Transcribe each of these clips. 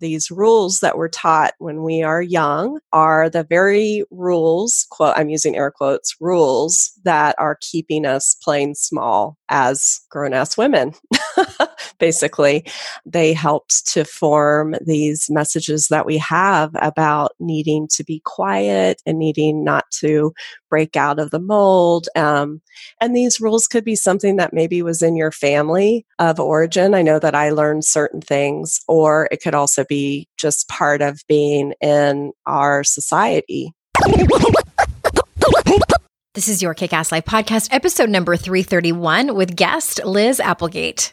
these rules that we're taught when we are young are the very rules, quote, I'm using air quotes, rules that are keeping us playing small as grown ass women. Basically, they helped to form these messages that we have about needing to be quiet and needing not to break out of the mold. Um, and these rules could be something that maybe was in your family of origin. I know that I learned certain things, or it could also be just part of being in our society. This is your Kick Ass Life podcast, episode number 331 with guest Liz Applegate.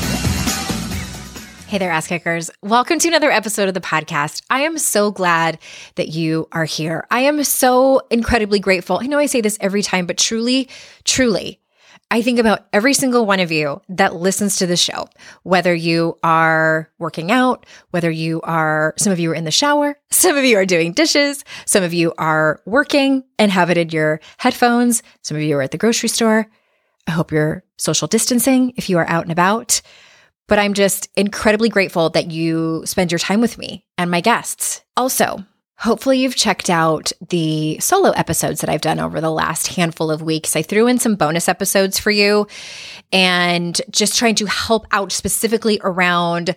Hey there, ass kickers. Welcome to another episode of the podcast. I am so glad that you are here. I am so incredibly grateful. I know I say this every time, but truly, truly, I think about every single one of you that listens to the show, whether you are working out, whether you are, some of you are in the shower, some of you are doing dishes, some of you are working and have it in your headphones, some of you are at the grocery store. I hope you're social distancing if you are out and about. But I'm just incredibly grateful that you spend your time with me and my guests. Also, Hopefully, you've checked out the solo episodes that I've done over the last handful of weeks. I threw in some bonus episodes for you and just trying to help out specifically around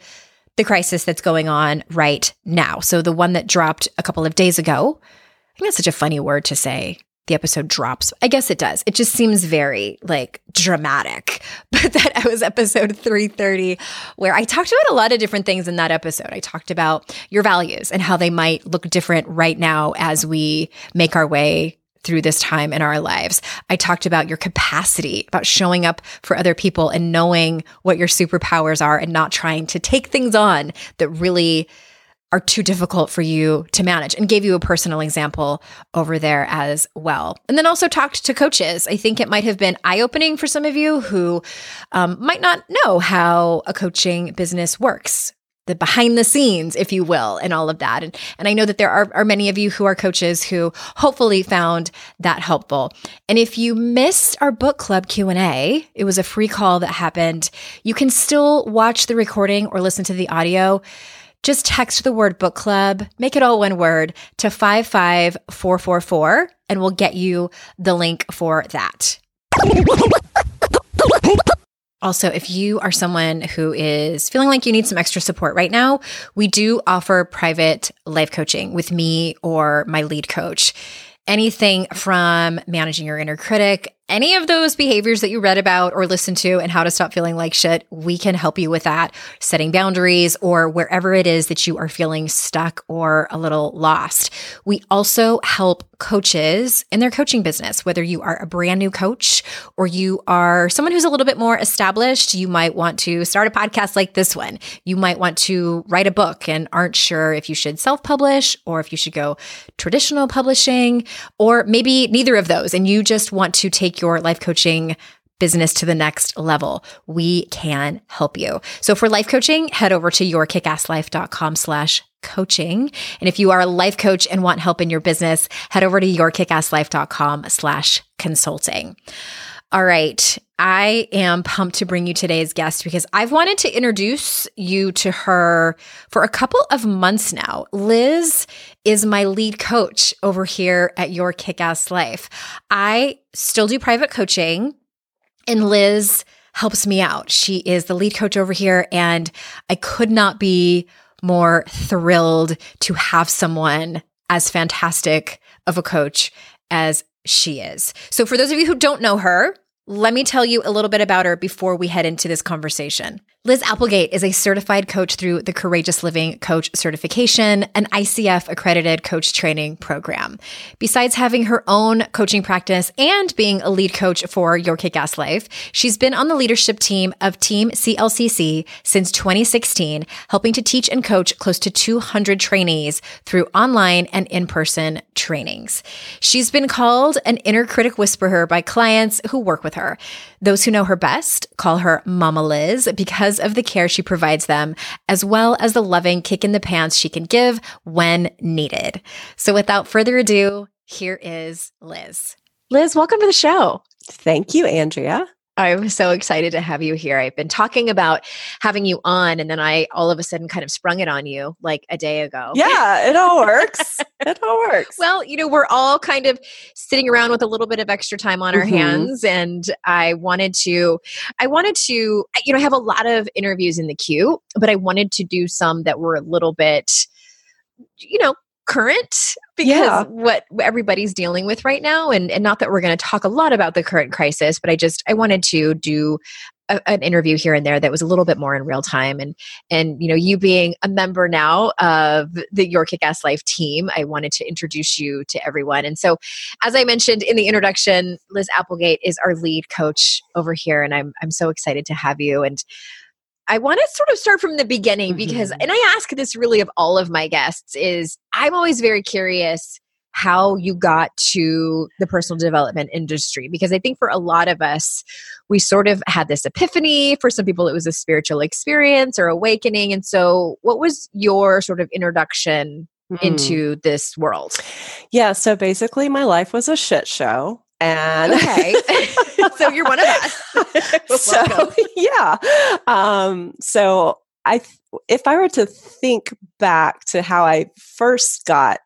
the crisis that's going on right now. So, the one that dropped a couple of days ago, I think that's such a funny word to say the episode drops. I guess it does. It just seems very like dramatic. But that was episode 330 where I talked about a lot of different things in that episode. I talked about your values and how they might look different right now as we make our way through this time in our lives. I talked about your capacity, about showing up for other people and knowing what your superpowers are and not trying to take things on that really are too difficult for you to manage and gave you a personal example over there as well. And then also talked to coaches. I think it might have been eye opening for some of you who um, might not know how a coaching business works. The behind the scenes, if you will, and all of that. And, and I know that there are, are many of you who are coaches who hopefully found that helpful. And if you missed our book club Q&A, it was a free call that happened. You can still watch the recording or listen to the audio just text the word book club, make it all one word to 55444 and we'll get you the link for that. Also, if you are someone who is feeling like you need some extra support right now, we do offer private life coaching with me or my lead coach anything from managing your inner critic, any of those behaviors that you read about or listened to and how to stop feeling like shit, we can help you with that, setting boundaries or wherever it is that you are feeling stuck or a little lost. We also help coaches in their coaching business, whether you are a brand new coach or you are someone who's a little bit more established. You might want to start a podcast like this one. You might want to write a book and aren't sure if you should self publish or if you should go traditional publishing, or maybe neither of those. And you just want to take your life coaching business to the next level, we can help you. So for life coaching, head over to yourkickasslife.com slash coaching. And if you are a life coach and want help in your business, head over to yourkickasslife.com slash consulting. All right. I am pumped to bring you today's guest because I've wanted to introduce you to her for a couple of months now. Liz is my lead coach over here at Your Kick Ass Life. I still do private coaching, and Liz helps me out. She is the lead coach over here, and I could not be more thrilled to have someone as fantastic of a coach as she is. So, for those of you who don't know her, let me tell you a little bit about her before we head into this conversation. Liz Applegate is a certified coach through the Courageous Living Coach Certification, an ICF accredited coach training program. Besides having her own coaching practice and being a lead coach for Your Kick Ass Life, she's been on the leadership team of Team CLCC since 2016, helping to teach and coach close to 200 trainees through online and in person trainings. She's been called an inner critic whisperer by clients who work with with her. Those who know her best call her Mama Liz because of the care she provides them, as well as the loving kick in the pants she can give when needed. So without further ado, here is Liz. Liz, welcome to the show. Thank you, Andrea. I'm so excited to have you here. I've been talking about having you on, and then I all of a sudden kind of sprung it on you like a day ago. Yeah, it all works. it all works. Well, you know, we're all kind of sitting around with a little bit of extra time on our mm-hmm. hands, and I wanted to, I wanted to, you know, I have a lot of interviews in the queue, but I wanted to do some that were a little bit, you know, current because yeah. what everybody's dealing with right now and, and not that we're going to talk a lot about the current crisis but i just i wanted to do a, an interview here and there that was a little bit more in real time. And and you know you being a member now of the your kick-ass life team i wanted to introduce you to everyone. And so as i mentioned in the introduction liz applegate is our lead coach over here and i'm i'm so excited to have you. And I want to sort of start from the beginning because, mm-hmm. and I ask this really of all of my guests, is I'm always very curious how you got to the personal development industry because I think for a lot of us, we sort of had this epiphany. For some people, it was a spiritual experience or awakening. And so, what was your sort of introduction mm. into this world? Yeah, so basically, my life was a shit show. And okay, so you're one of us. so yeah, um, so I, if I were to think back to how I first got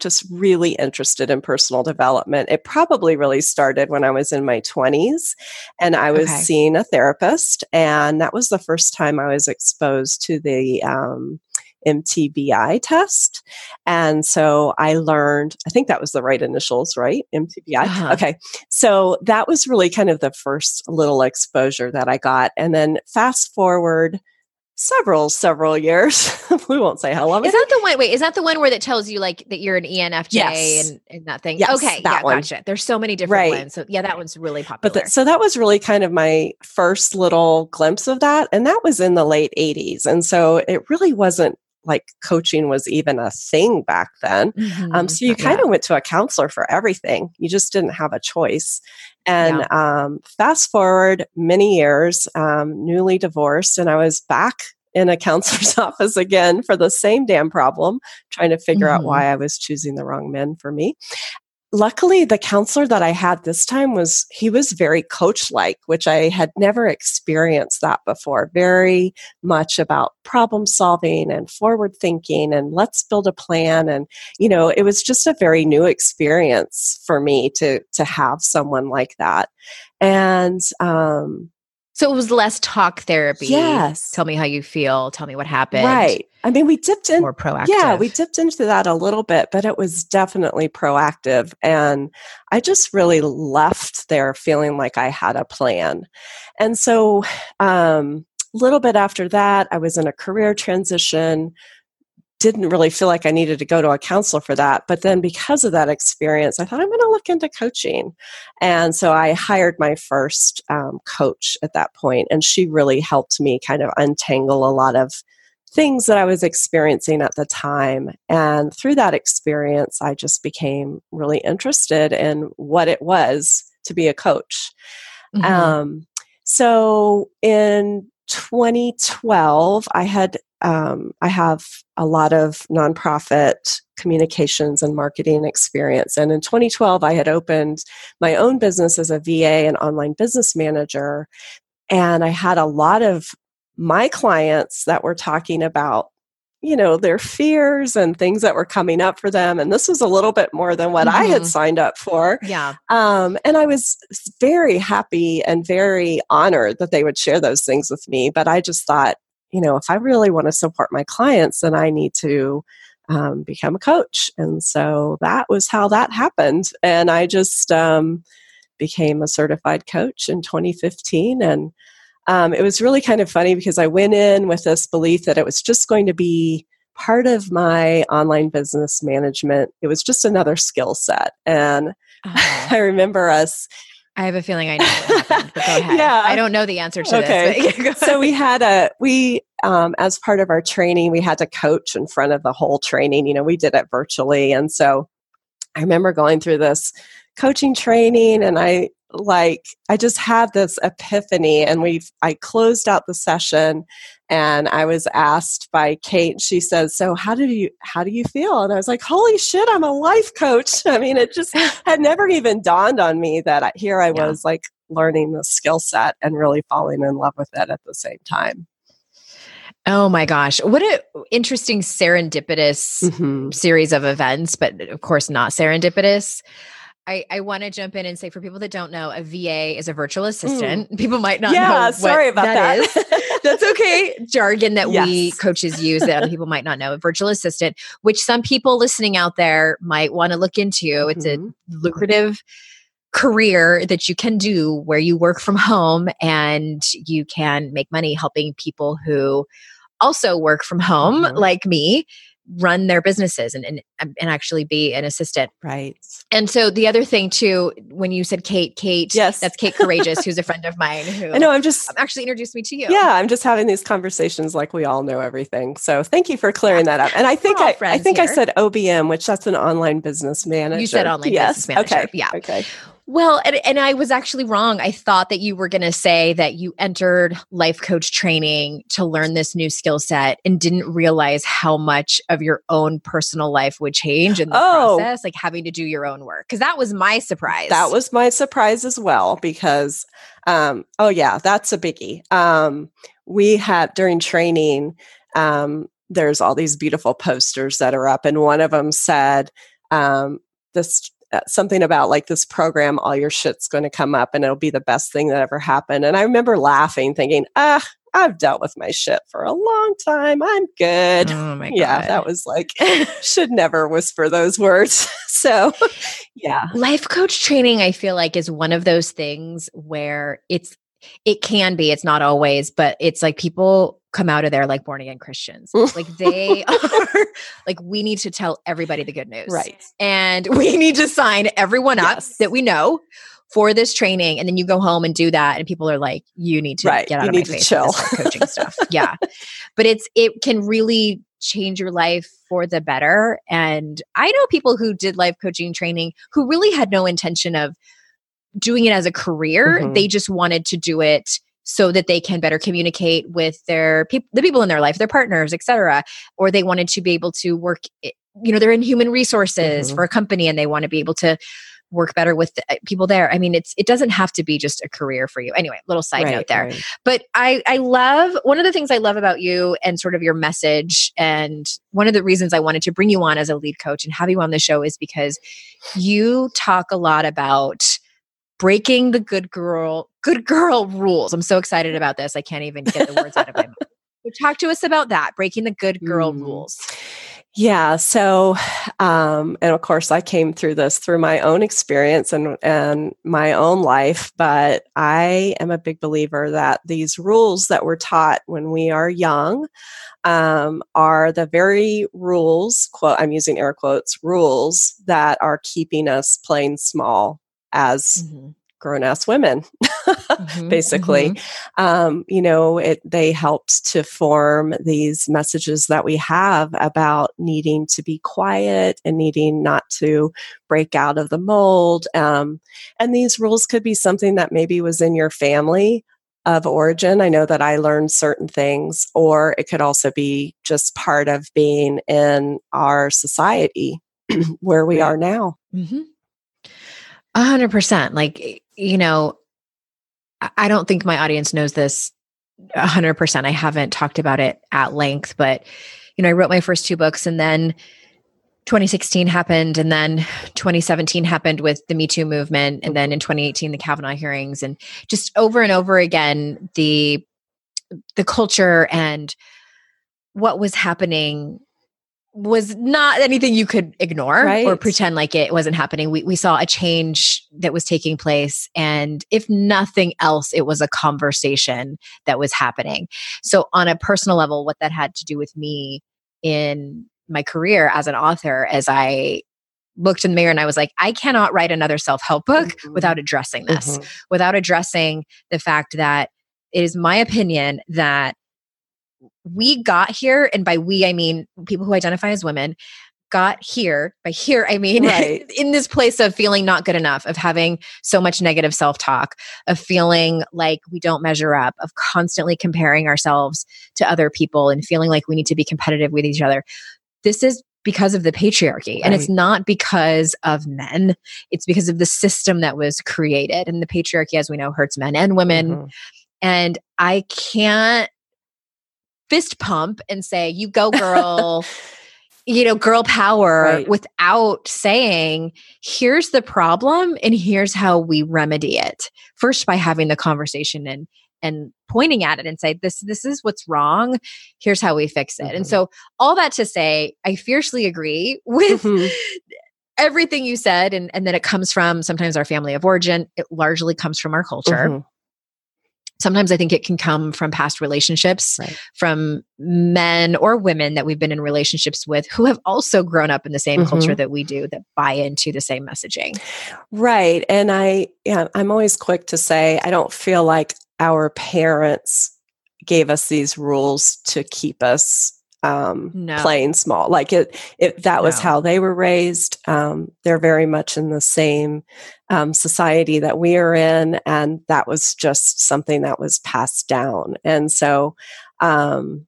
just really interested in personal development. It probably really started when I was in my 20s and I was okay. seeing a therapist. And that was the first time I was exposed to the um, MTBI test. And so I learned, I think that was the right initials, right? MTBI. Uh-huh. Okay. So that was really kind of the first little exposure that I got. And then fast forward several several years we won't say how long is that the one wait is that the one where that tells you like that you're an enfj yes. and, and that thing yes, okay that yeah one. gotcha there's so many different right. ones so yeah that one's really popular but the, so that was really kind of my first little glimpse of that and that was in the late 80s and so it really wasn't like coaching was even a thing back then. Mm-hmm. Um, so you kind of yeah. went to a counselor for everything. You just didn't have a choice. And yeah. um, fast forward many years, um, newly divorced, and I was back in a counselor's office again for the same damn problem, trying to figure mm-hmm. out why I was choosing the wrong men for me luckily the counselor that i had this time was he was very coach like which i had never experienced that before very much about problem solving and forward thinking and let's build a plan and you know it was just a very new experience for me to to have someone like that and um so it was less talk therapy. Yes. Tell me how you feel. Tell me what happened. Right. I mean, we dipped in more proactive. Yeah, we dipped into that a little bit, but it was definitely proactive. And I just really left there feeling like I had a plan. And so um, a little bit after that, I was in a career transition didn't really feel like I needed to go to a counselor for that. But then because of that experience, I thought I'm going to look into coaching. And so I hired my first um, coach at that point, and she really helped me kind of untangle a lot of things that I was experiencing at the time. And through that experience, I just became really interested in what it was to be a coach. Mm-hmm. Um, so in 2012, I had um, I have a lot of nonprofit communications and marketing experience. And in 2012, I had opened my own business as a VA and online business manager. And I had a lot of my clients that were talking about you know their fears and things that were coming up for them and this was a little bit more than what mm-hmm. i had mm-hmm. signed up for yeah um, and i was very happy and very honored that they would share those things with me but i just thought you know, if I really want to support my clients, then I need to um, become a coach. And so that was how that happened. And I just um, became a certified coach in 2015. And um, it was really kind of funny because I went in with this belief that it was just going to be part of my online business management. It was just another skill set. And uh-huh. I remember us I have a feeling I know what happened, but go ahead. Yeah. I don't know the answer to okay. this. so we had a we um, as part of our training, we had to coach in front of the whole training. You know, we did it virtually, and so I remember going through this coaching training and I like I just had this epiphany and we I closed out the session and I was asked by Kate she says so how do you how do you feel and I was like holy shit I'm a life coach I mean it just had never even dawned on me that I, here I yeah. was like learning the skill set and really falling in love with it at the same time Oh my gosh. What an interesting serendipitous mm-hmm. series of events, but of course not serendipitous. I, I want to jump in and say for people that don't know, a VA is a virtual assistant. Mm. People might not know. yeah, know. sorry about that. that. Is. That's okay. Jargon that yes. we coaches use that people might not know. A virtual assistant, which some people listening out there might want to look into. Mm-hmm. It's a mm-hmm. lucrative career that you can do where you work from home and you can make money helping people who also work from home, mm-hmm. like me, run their businesses and, and um, and actually be an assistant. Right. And so the other thing too, when you said Kate, Kate, yes, that's Kate Courageous, who's a friend of mine who I know I'm just um, actually introduced me to you. Yeah, I'm just having these conversations like we all know everything. So thank you for clearing that up. And I think I, I think here. I said OBM, which that's an online business manager. You said online yes. business manager. Okay. Yeah. Okay. Well, and, and I was actually wrong. I thought that you were going to say that you entered life coach training to learn this new skill set and didn't realize how much of your own personal life would change in the oh, process, like having to do your own work. Because that was my surprise. That was my surprise as well. Because, um, oh, yeah, that's a biggie. Um, we had during training, um, there's all these beautiful posters that are up, and one of them said, um, this something about like this program, all your shit's going to come up and it'll be the best thing that ever happened. And I remember laughing, thinking, ah, I've dealt with my shit for a long time. I'm good. Oh my God. Yeah, that was like, should never whisper those words. so, yeah. Life coach training, I feel like, is one of those things where it's, it can be, it's not always, but it's like people come out of there like born again Christians. like they are like we need to tell everybody the good news. Right. And we need to sign everyone up yes. that we know for this training and then you go home and do that and people are like you need to right. get out you of need my to face chill coaching stuff. Yeah. But it's it can really change your life for the better and I know people who did life coaching training who really had no intention of doing it as a career. Mm-hmm. They just wanted to do it so that they can better communicate with their pe- the people in their life, their partners, etc. Or they wanted to be able to work. You know, they're in human resources mm-hmm. for a company, and they want to be able to work better with the, uh, people there. I mean, it's it doesn't have to be just a career for you. Anyway, little side right, note there. Right. But I I love one of the things I love about you and sort of your message and one of the reasons I wanted to bring you on as a lead coach and have you on the show is because you talk a lot about breaking the good girl good girl rules. I'm so excited about this. I can't even get the words out of my mouth. So talk to us about that, breaking the good girl mm. rules. Yeah. So, um, and of course, I came through this through my own experience and and my own life. But I am a big believer that these rules that we're taught when we are young um, are the very rules. Quote: I'm using air quotes. Rules that are keeping us playing small as mm-hmm. grown ass women, mm-hmm, basically. Mm-hmm. Um, you know, it, they helped to form these messages that we have about needing to be quiet and needing not to break out of the mold. Um, and these rules could be something that maybe was in your family of origin. I know that I learned certain things, or it could also be just part of being in our society where we are now. Mm-hmm. A hundred percent. Like, you know, I don't think my audience knows this a hundred percent. I haven't talked about it at length, but you know, I wrote my first two books and then 2016 happened and then 2017 happened with the Me Too movement and then in 2018 the Kavanaugh hearings and just over and over again the the culture and what was happening was not anything you could ignore right. or pretend like it wasn't happening. We, we saw a change that was taking place. And if nothing else, it was a conversation that was happening. So, on a personal level, what that had to do with me in my career as an author, as I looked in the mirror and I was like, I cannot write another self help book mm-hmm. without addressing this, mm-hmm. without addressing the fact that it is my opinion that we got here, and by we, I mean people who identify as women, got here by here i mean Right. in this place of feeling not good enough of having so much negative self-talk of feeling like we don't measure up of constantly comparing ourselves to other people and feeling like we need to be competitive with each other this is because of the patriarchy and it's not because of men it's because of the system that was created and the patriarchy as we know hurts men and women Mhm. and i can't fist pump and say you go girl you know girl power Right. without saying here's the problem and here's how we remedy it first by having the conversation and and pointing at it and say this this is what's wrong here's how we fix it and Mhm. so all that to say i fiercely agree with Mhm. everything you said and and then it comes from sometimes our family of origin it largely comes from our culture Mhm. Sometimes I think it can come from past relationships, Right. from men or women that we've been in relationships with who have also grown up in the same culture Mhm. that we do that buy into the same messaging. Right. And I, yeah, I'm always quick to say, I don't feel like our parents gave us these rules to keep us um, No. playing small. Like it, it that was No. how they were raised. Um, they're very much in the same um, society that we are in, and that was just something that was passed down. And so, um,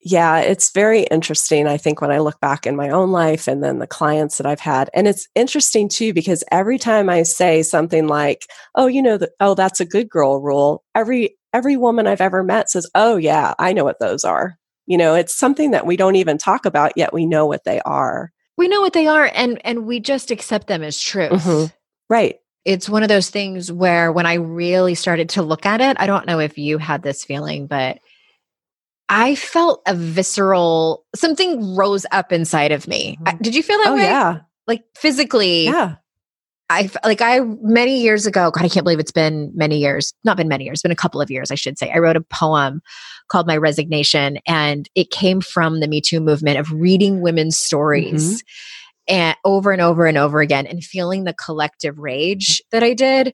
yeah, it's very interesting. I think when I look back in my own life and then the clients that I've had, and it's interesting too because every time I say something like, "Oh, you know, the, oh, that's a good girl rule," every every woman I've ever met says, "Oh, yeah, I know what those are." You know, it's something that we don't even talk about yet. We know what they are. We know what they are and and we just accept them as truth. Mhm. Right. It's one of those things where when I really started to look at it, I don't know if you had this feeling, but I felt a visceral something rose up inside of me. Mhm. did you feel that Oh, way? yeah. Like physically, Yeah. I like I many years ago. God, I can't believe it's been many years. Not been many years. Been a couple of years, I should say. I wrote a poem called "My Resignation," and it came from the Me Too movement of reading women's stories and over and over and over again, and feeling the collective rage that I did.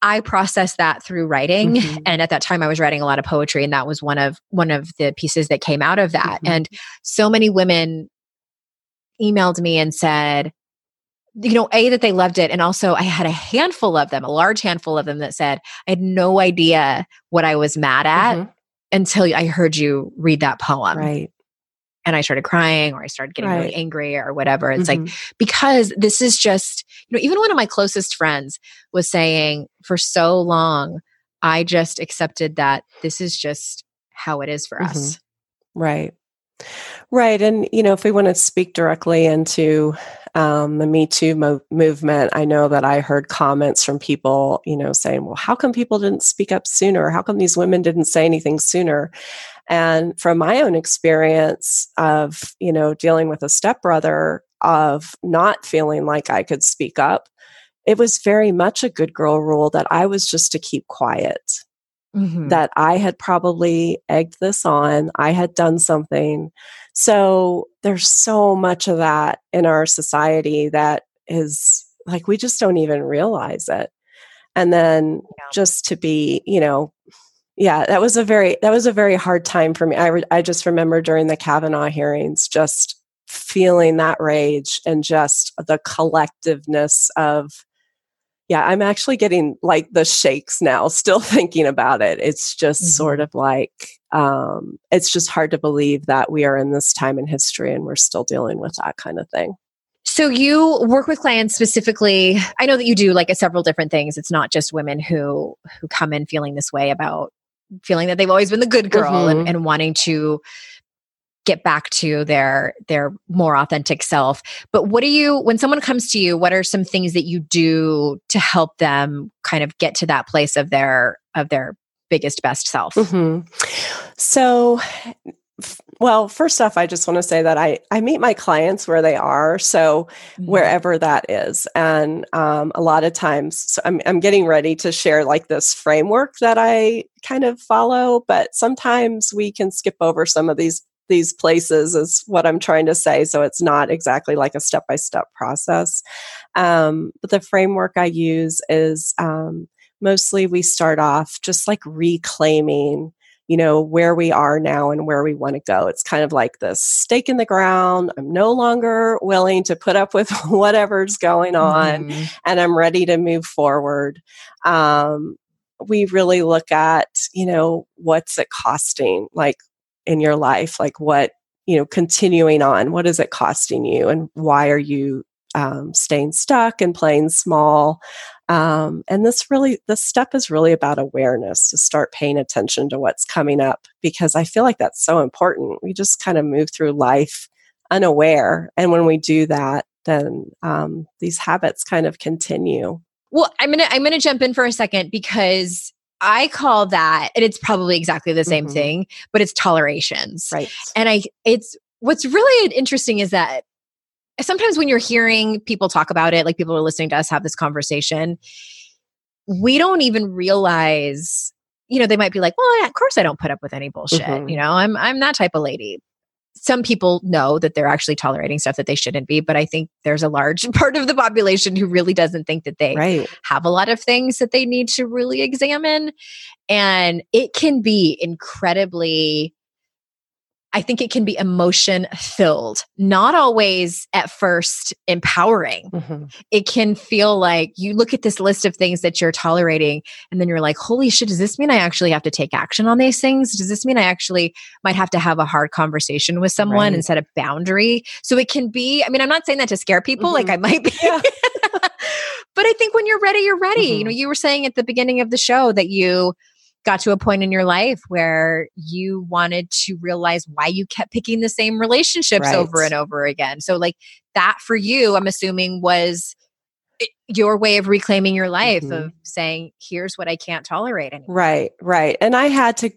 I processed that through writing, Mhm. and at that time, I was writing a lot of poetry, and that was one of one of the pieces that came out of that. Mhm. And so many women emailed me and said, you know, A, that they loved it. And also, I had a handful of them, a large handful of them that said, I had no idea what I was mad at Mhm. until I heard you read that poem. Right. And I started crying or I started getting really angry or whatever. It's like, Mhm. because this is just, you know, even one of my closest friends was saying for so long, I just accepted that this is just how it is for us. Right. Right. And, you know, if we want to speak directly into um, the Me Too mo- movement, I know that I heard comments from people, you know, saying, well, how come people didn't speak up sooner? How come these women didn't say anything sooner? And from my own experience of, you know, dealing with a stepbrother, of not feeling like I could speak up, it was very much a good girl rule that I was just to keep quiet Mhm. that I had probably egged this on. I had done something. So there's so much of that in our society that is like we just don't even realize it. And then Yeah. just to be, you know, yeah, that was a very that was a very hard time for me. I re- I just remember during the Kavanaugh hearings just feeling that rage and just the collectiveness of yeah, I'm actually getting like the shakes now, still thinking about it. It's just Mhm. sort of like, um, it's just hard to believe that we are in this time in history and we're still dealing with that kind of thing. So you work with clients specifically. I know that you do like several different things. It's not just women who who come in feeling this way about feeling that they've always been the good girl and, Mhm. and wanting to get back to their their more authentic self. But what do you when someone comes to you, what are some things that you do to help them kind of get to that place of their of their biggest best self? Mhm. So, well, first off, I just want to say that I, I meet my clients where they are. So, Mhm. wherever that is. And um, a lot of times, so I'm, I'm getting ready to share like this framework that I kind of follow, but sometimes we can skip over some of these these places is what I'm trying to say. So it's not exactly like a step by step process. Um, but the framework I use is um, mostly we start off just like reclaiming you know, where we are now and where we want to go. It's kind of like the stake in the ground. I'm no longer willing to put up with whatever's going on mm-hmm. and I'm ready to move forward. Um, we really look at, you know, what's it costing, like in your life, like what, you know, continuing on, what is it costing you and why are you um, staying stuck and playing small? Um, and this really, this step is really about awareness to start paying attention to what's coming up because I feel like that's so important. We just kind of move through life unaware. And when we do that, then um, these habits kind of continue. Well, I'm gonna I'm gonna jump in for a second because I call that, and it's probably exactly the same mm-hmm. thing, but it's tolerations. Right. And I it's what's really interesting is that sometimes when you're hearing people talk about it, like people are listening to us have this conversation, we don't even realize, you know, they might be like, well, yeah, of course I don't put up with any bullshit. Mm-hmm. You know, I'm I'm that type of lady. Some people know that they're actually tolerating stuff that they shouldn't be, but I think there's a large part of the population who really doesn't think that they right. have a lot of things that they need to really examine. And it can be incredibly I think it can be emotion filled, not always at first empowering. Mm-hmm. It can feel like you look at this list of things that you're tolerating, and then you're like, holy shit, does this mean I actually have to take action on these things? Does this mean I actually might have to have a hard conversation with someone right. and set a boundary? So it can be, I mean, I'm not saying that to scare people, mm-hmm. like I might be. Yeah. but I think when you're ready, you're ready. Mm-hmm. You know, you were saying at the beginning of the show that you, got to a point in your life where you wanted to realize why you kept picking the same relationships right. over and over again. So, like that for you, I'm assuming was your way of reclaiming your life mm-hmm. of saying, here's what I can't tolerate anymore. Right, right. And I had to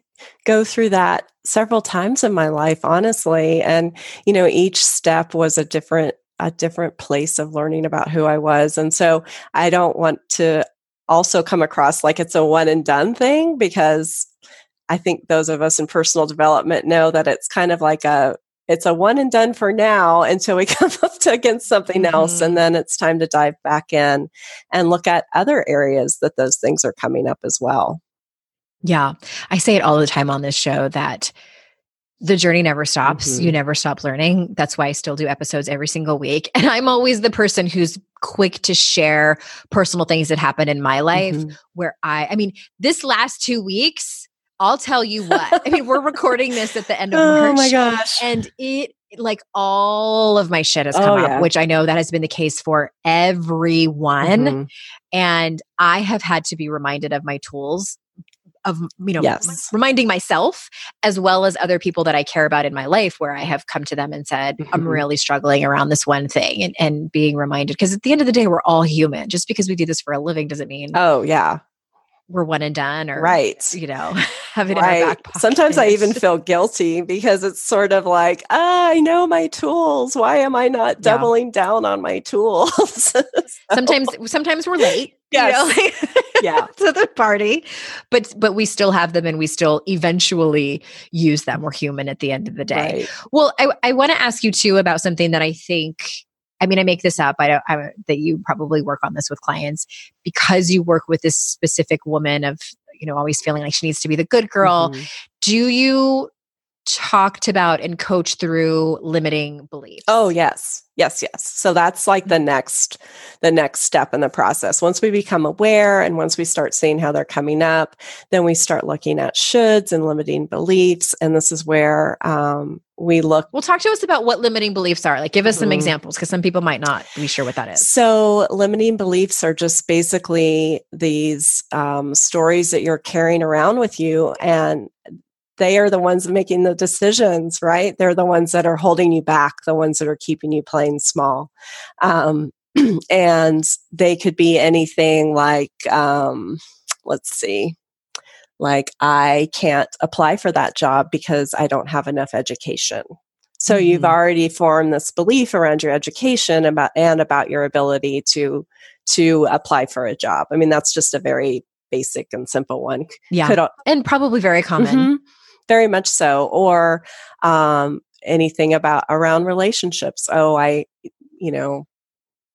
go through that several times in my life, honestly. And, you know, each step was a different a different place of learning about who I was. And so I don't want to also come across like it's a one and done thing because I think those of us in personal development know that it's kind of like a it's a one and done for now until we come up to against something mm-hmm. else and then it's time to dive back in and look at other areas that those things are coming up as well. Yeah. I say it all the time on this show that the journey never stops. Mm-hmm. You never stop learning. That's why I still do episodes every single week. And I'm always the person who's quick to share personal things that happen in my life mm-hmm. where I, I mean, this last two weeks, I'll tell you what. I mean, we're recording this at the end of March. Oh my gosh. And it, like all of my shit has come oh, yeah. up, which I know that has been the case for everyone. Mm-hmm. And I have had to be reminded of my tools of you know yes. reminding myself as well as other people that I care about in my life where I have come to them and said mm-hmm. I'm really struggling around this one thing and, and being reminded because at the end of the day we're all human just because we do this for a living doesn't mean oh yeah we're one and done or right you know have it right. in our back pocket. sometimes i even feel guilty because it's sort of like ah, i know my tools why am i not doubling yeah. down on my tools so. sometimes sometimes we're late yes. you know yeah to the party but but we still have them and we still eventually use them we're human at the end of the day right. well i, I want to ask you too about something that i think I mean, I make this up. I don't I, that you probably work on this with clients because you work with this specific woman of you know always feeling like she needs to be the good girl. Mm-hmm. Do you talked about and coach through limiting beliefs? Oh, yes. Yes, yes. So that's like the next the next step in the process. Once we become aware and once we start seeing how they're coming up, then we start looking at shoulds and limiting beliefs and this is where um, we look Well, talk to us about what limiting beliefs are. Like give us some mm-hmm. examples because some people might not be sure what that is. So, limiting beliefs are just basically these um, stories that you're carrying around with you and they are the ones making the decisions, right? They're the ones that are holding you back, the ones that are keeping you playing small. Um, and they could be anything like, um, let's see, like I can't apply for that job because I don't have enough education. So mm-hmm. you've already formed this belief around your education about and about your ability to to apply for a job. I mean, that's just a very basic and simple one. Yeah, Could, and probably very common. Mm-hmm very much so or um, anything about around relationships oh i you know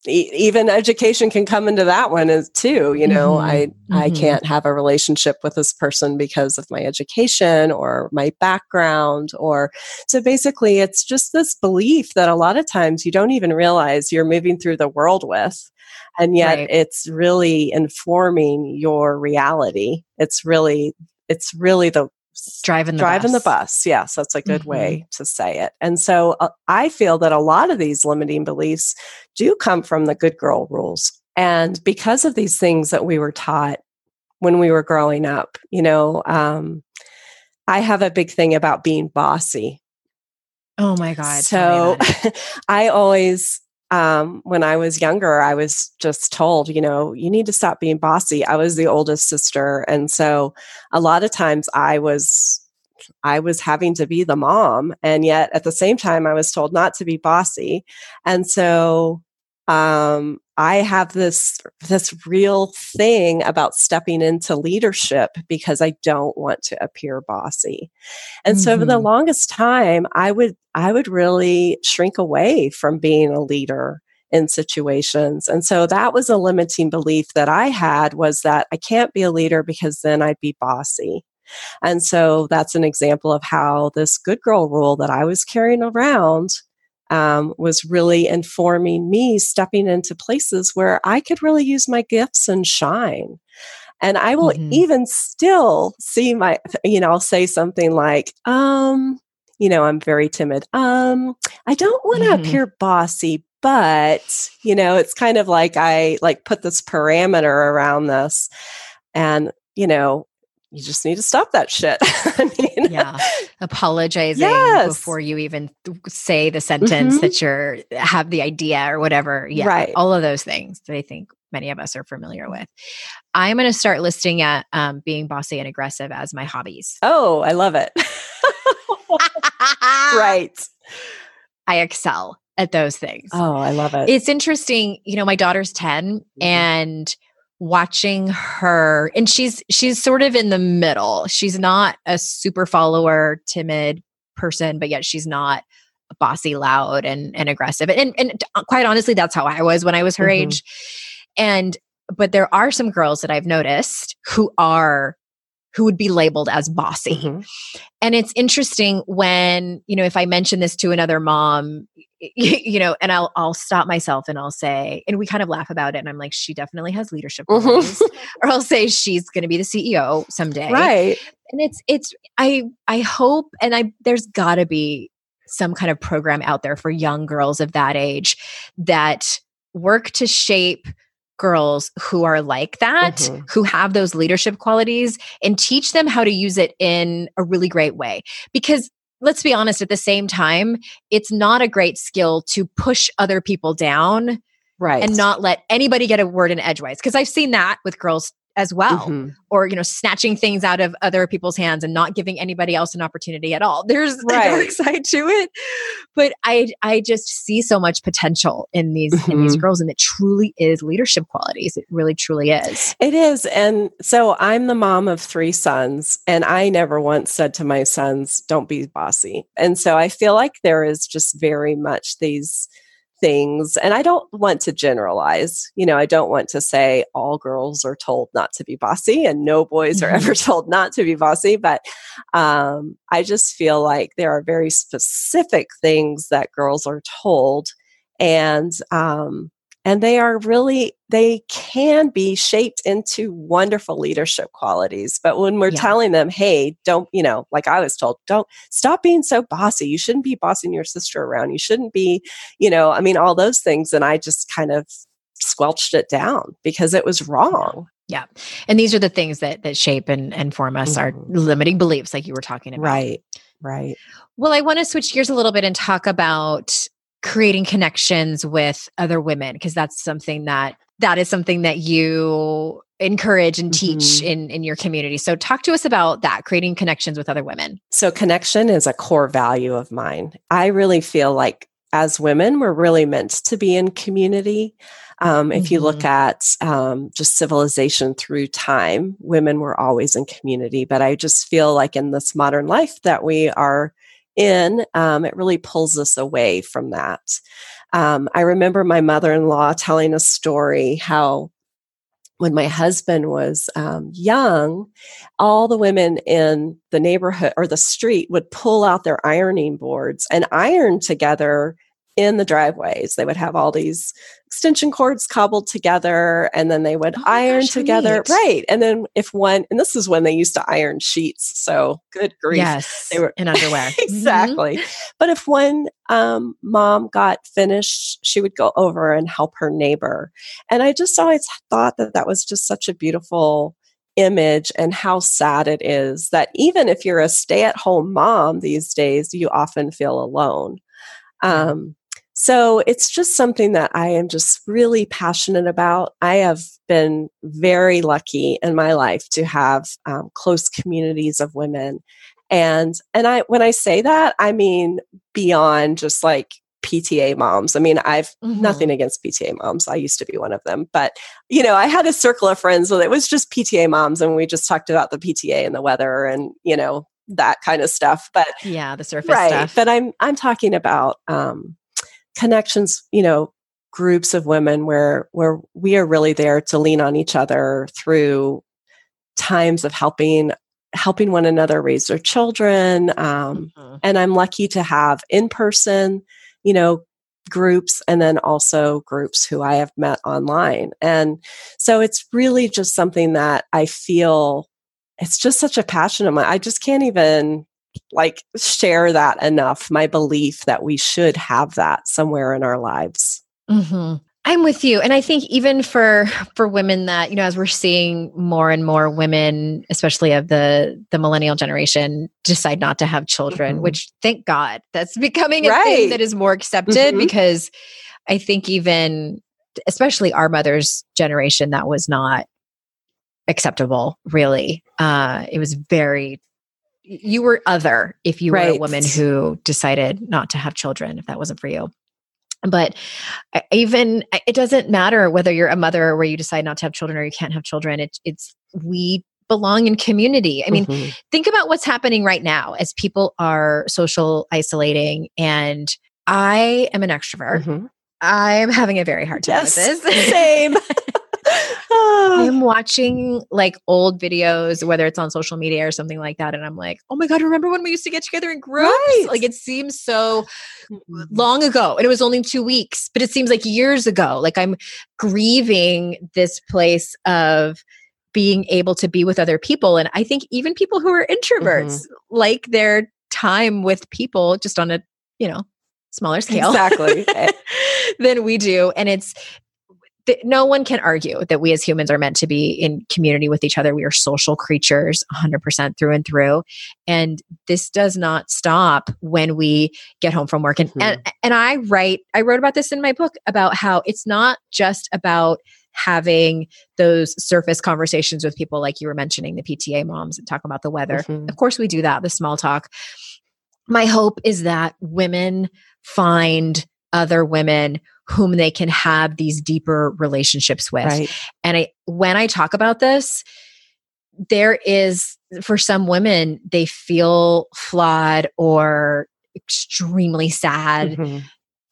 even education can come into that one as too you know mm-hmm. i mm-hmm. i can't have a relationship with this person because of my education or my background or so basically it's just this belief that a lot of times you don't even realize you're moving through the world with and yet right. it's really informing your reality it's really it's really the driving the driving bus. the bus. Yes, that's a good mm-hmm. way to say it. And so uh, I feel that a lot of these limiting beliefs do come from the good girl rules. And because of these things that we were taught when we were growing up, you know, um, I have a big thing about being bossy. Oh my God. So I always um, when I was younger, I was just told, you know, you need to stop being bossy. I was the oldest sister. And so a lot of times I was I was having to be the mom and yet at the same time I was told not to be bossy. And so um, I have this this real thing about stepping into leadership because I don't want to appear bossy. And mm-hmm. so for the longest time I would I would really shrink away from being a leader in situations. And so that was a limiting belief that I had was that I can't be a leader because then I'd be bossy. And so that's an example of how this good girl rule that I was carrying around um, was really informing me stepping into places where I could really use my gifts and shine. And I will mm-hmm. even still see my, you know, I'll say something like, um, you know, I'm very timid. Um, I don't want to mm-hmm. appear bossy, but, you know, it's kind of like I like put this parameter around this. And, you know, you just need to stop that shit. I mean, yeah. Apologizing yes. before you even say the sentence mm-hmm. that you're have the idea or whatever. Yeah. Right. All of those things that I think many of us are familiar with. I'm going to start listing at um, being bossy and aggressive as my hobbies. Oh, I love it. right. I excel at those things. Oh, I love it. It's interesting. You know, my daughter's 10 mm-hmm. and watching her and she's she's sort of in the middle. She's not a super follower, timid person, but yet she's not bossy, loud and and aggressive. And and quite honestly, that's how I was when I was her mm-hmm. age. And but there are some girls that I've noticed who are who would be labeled as bossy. Mm-hmm. And it's interesting when, you know, if I mention this to another mom, you know, and I'll I'll stop myself and I'll say, and we kind of laugh about it, and I'm like, she definitely has leadership qualities, or I'll say she's going to be the CEO someday, right? And it's it's I I hope, and I there's got to be some kind of program out there for young girls of that age that work to shape girls who are like that, mm-hmm. who have those leadership qualities, and teach them how to use it in a really great way. Because let's be honest, at the same time, it's not a great skill to push other people down. Right. And not let anybody get a word in edgewise. Because I've seen that with girls as well mm-hmm. or you know snatching things out of other people's hands and not giving anybody else an opportunity at all there's right. a dark side to it but i i just see so much potential in these mm-hmm. in these mm-hmm. girls and it truly is leadership qualities it really truly is it is and so i'm the mom of three sons and i never once said to my sons don't be bossy and so i feel like there is just very much these things and i don't want to generalize you know i don't want to say all girls are told not to be bossy and no boys mm-hmm. are ever told not to be bossy but um, i just feel like there are very specific things that girls are told and um, and they are really they can be shaped into wonderful leadership qualities but when we're yeah. telling them hey don't you know like i was told don't stop being so bossy. You shouldn't be bossing your sister around. You shouldn't be you know i mean all those things and i just kind of squelched it down because it was wrong. Yeah. And these are the things that that shape and and form us mm-hmm. our limiting beliefs like you were talking about. Right. Right. Well i want to switch gears a little bit and talk about creating connections with other women because that's something that that is something that you encourage and teach mm-hmm. in in your community. So talk to us about that, creating connections with other women. So connection is a core value of mine. I really feel like as women, we're really meant to be in community. Um, if mm-hmm. you look mm-hmm. at um, just civilization through time, women were always in community. But I just feel like in this modern life that we are in, um, it really pulls us away from that. Um, I remember my mother in law telling a story how when my husband was um, young, all the women in the neighborhood or the street would pull out their ironing boards and iron together in the driveways. They would have all these extension cords cobbled together and then they would oh iron gosh, together. Right. And then if one, and this is when they used to iron sheets. So good grief. Yes. They were in underwear. Mm-hmm. exactly. Mm-hmm. But if one um, mom got finished, she would go over and help her neighbor. And I just always thought that that was just such a beautiful image and how sad it is that even if you're a stay at home mom these days, you often feel alone. Um, so it's just something that I am just really passionate about. I have been very lucky in my life to have um, close communities of women. And and I when I say that, I mean beyond just like PTA moms. I mean, I've mm-hmm. nothing against PTA moms. I used to be one of them, but you know, I had a circle of friends where it was just PTA moms, and we just talked about the PTA and the weather, and you know that kind of stuff. But yeah, the surface right, stuff. But I'm I'm talking about um, connections, you know, groups of women where where we are really there to lean on each other through times of helping helping one another raise their children um, mm-hmm. and i'm lucky to have in person you know groups and then also groups who i have met online and so it's really just something that i feel it's just such a passion of mine i just can't even like share that enough my belief that we should have that somewhere in our lives mm-hmm. i'm with you and i think even for for women that you know as we're seeing more and more women especially of the the millennial generation decide not to have children mm-hmm. which thank god that's becoming a right. thing that is more accepted mm-hmm. because i think even especially our mother's generation that was not acceptable really uh it was very you were other if you right. were a woman who decided not to have children if that wasn't for you but even it doesn't matter whether you're a mother or where you decide not to have children or you can't have children it, it's we belong in community i mean mm-hmm. think about what's happening right now as people are social isolating and i am an extrovert mm-hmm. i'm having a very hard time yes, with this same I'm watching like old videos, whether it's on social media or something like that, and I'm like, oh my god, remember when we used to get together in groups? Right. Like it seems so mm-hmm. long ago, and it was only two weeks, but it seems like years ago. Like I'm grieving this place of being able to be with other people, and I think even people who are introverts mm-hmm. like their time with people just on a you know smaller scale exactly than we do and it's no one can argue that we as humans are meant to be in community with each other. We are social creatures 100% through and through. And this does not stop when we get home from work. And, mm-hmm. and, and I write, I wrote about this in my book about how it's not just about having those surface conversations with people like you were mentioning the PTA moms and talk about the weather. Mm-hmm. Of course, we do that, the small talk. My hope is that women find other women whom they can have these deeper relationships with. Right. And I when I talk about this, there is for some women they feel flawed or extremely sad mm-hmm.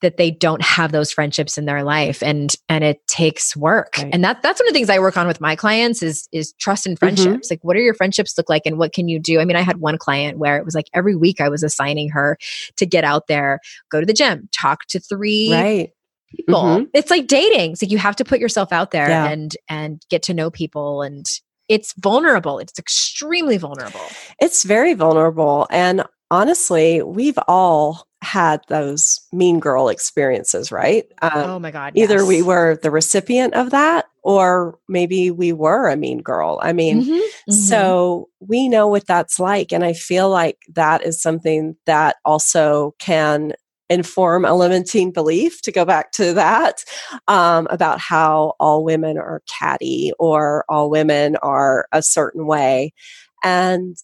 that they don't have those friendships in their life and and it takes work right. and that that's one of the things i work on with my clients is is trust and mm-hmm. friendships mm-hmm. like what are your friendships look like and what can you do i mean i had one client where it was like every week i was assigning her to get out there go to the gym talk to three right people. Mm-hmm. It's like dating. It's like you have to put yourself out there yeah. and and get to know people and it's vulnerable. It's extremely vulnerable. It's very vulnerable and honestly, we've all had those mean girl experiences, right? Um, oh my God. Either yes. we were the recipient of that or maybe we were a mean girl. I mean, mm-hmm, mm-hmm. so we know what that's like. And I feel like that is something that also can inform a limiting belief to go back to that um, about how all women are catty or all women are a certain way and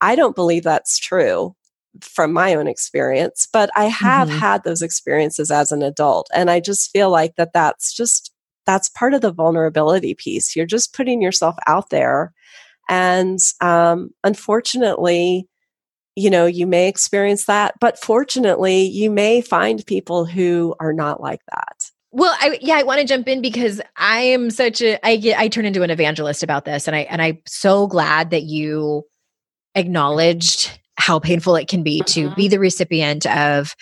i don't believe that's true from my own experience but i have mm-hmm. had those experiences as an adult and i just feel like that that's just that's part of the vulnerability piece you're just putting yourself out there and um, unfortunately you know, you may experience that, but fortunately, you may find people who are not like that. Well, I yeah, I want to jump in because I am such a I get I turn into an evangelist about this and I and I'm so glad that you acknowledged how painful it can be to be mm-hmm. the recipient of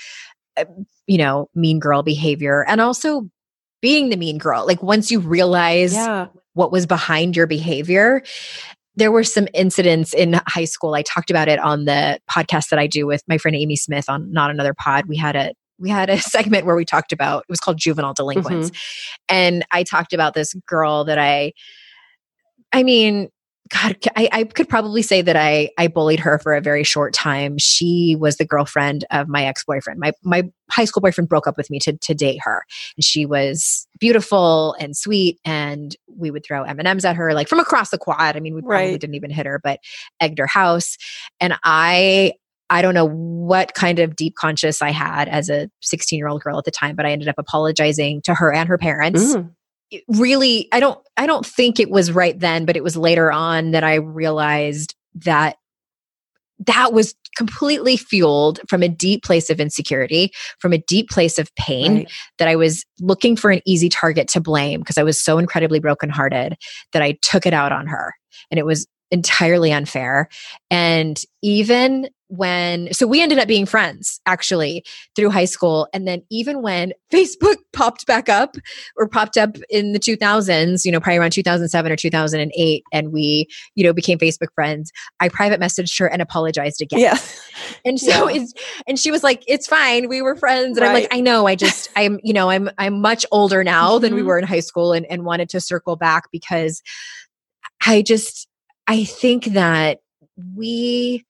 uh, you know, mean girl behavior and also being the mean girl. Like once you realize yeah. what was behind your behavior, there were some incidents in high school. I talked about it on the podcast that I do with my friend Amy Smith on Not Another Pod. We had a we had a segment where we talked about it was called juvenile delinquents mm-hmm. and i talked about this girl that i i mean God, I, I, could probably say that I I bullied her for a very short time. She was the girlfriend of my ex boyfriend. My my high school boyfriend broke up with me to to date her, and she was beautiful and sweet. And we would throw M and M's at her like from across the quad. I mean, we probably right. didn't even hit her, but egged her house. And I I don't know what kind of deep conscious I had as a 16 year old girl at the time, but I ended up apologizing to her and her parents. Mm. Really, I don't, I don't think it was right then, but it was later on that I realized that that was completely fueled from a deep place of insecurity, from a deep place of pain, right. that I was looking for an easy target to blame because I was so incredibly brokenhearted that I took it out on her. And it was entirely unfair. And even when so we ended up being friends actually through high school and then even when facebook popped back up or popped up in the 2000s you know probably around 2007 or 2008 and we you know became facebook friends i private messaged her and apologized again yeah and so yeah. and she was like it's fine we were friends and right. i'm like i know i just i'm you know i'm i'm much older now mm-hmm. than we mm-hmm. were in high school and, and wanted to circle back because i just i think that we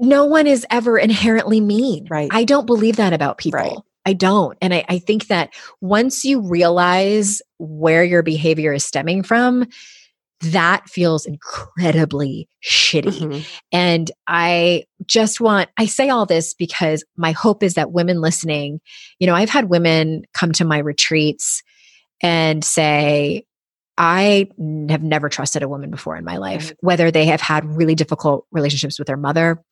no one is ever inherently mean. Right. I don't believe that about people. Right. I don't. And I, I think that once you realize where your behavior is stemming from, that feels incredibly shitty. Mm-hmm. And I just want, I say all this because my hope is that women listening, you know, I've had women come to my retreats and say, I have never trusted a woman before in my life, whether they have had really difficult relationships with their mother,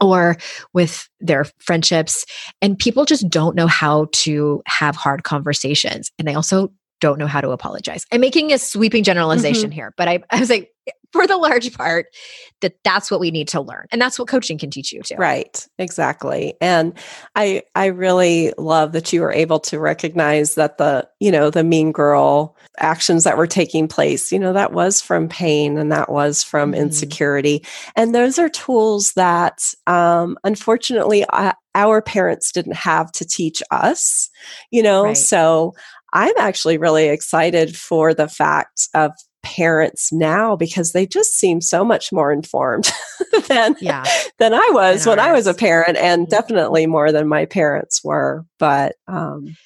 or with their friendships. And people just don't know how to have hard conversations. And they also don't know how to apologize. I'm making a sweeping generalization mm-hmm. here, but I, I was like, for the large part, that that's what we need to learn, and that's what coaching can teach you too. Right, exactly. And I I really love that you were able to recognize that the you know the mean girl actions that were taking place, you know, that was from pain and that was from mm-hmm. insecurity, and those are tools that um, unfortunately uh, our parents didn't have to teach us. You know, right. so I'm actually really excited for the fact of parents now because they just seem so much more informed than yeah. than I was when I was a parent and mm-hmm. definitely more than my parents were but um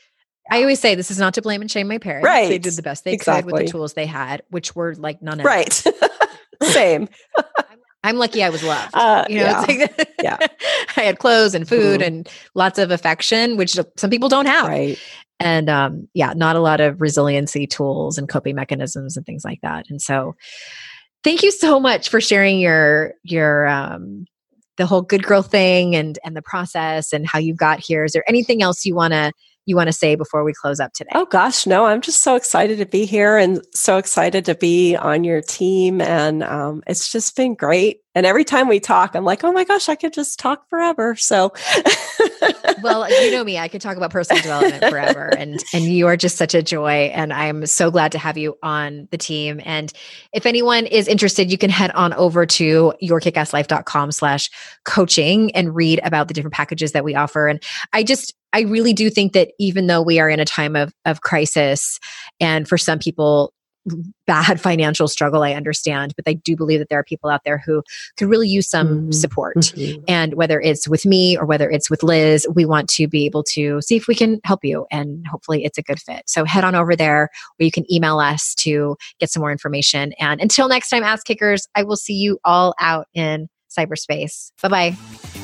I always say this is not to blame and shame my parents. Right. They did the best they exactly. could with the tools they had, which were like none of Right. Same. I'm lucky I was loved. Uh, you know, yeah. Like yeah. I had clothes and food mm-hmm. and lots of affection, which some people don't have. Right and um, yeah, not a lot of resiliency tools and coping mechanisms and things like that. And so, thank you so much for sharing your your um, the whole good girl thing and and the process and how you got here. Is there anything else you want to you want to say before we close up today? Oh gosh, no, I'm just so excited to be here and so excited to be on your team. And um, it's just been great. And every time we talk, I'm like, oh my gosh, I could just talk forever. So, well, you know me, I could talk about personal development forever. And and you are just such a joy. And I'm so glad to have you on the team. And if anyone is interested, you can head on over to yourkickasslife.com slash coaching and read about the different packages that we offer. And I just I really do think that even though we are in a time of of crisis, and for some people bad financial struggle i understand but i do believe that there are people out there who could really use some mm-hmm. support. Mm-hmm. and whether it's with me or whether it's with liz we want to be able to see if we can help you and hopefully it's a good fit. So head on over there or you can email us to get some more information. And until next time ass kickers i will see you all out in cyberspace. Bye bye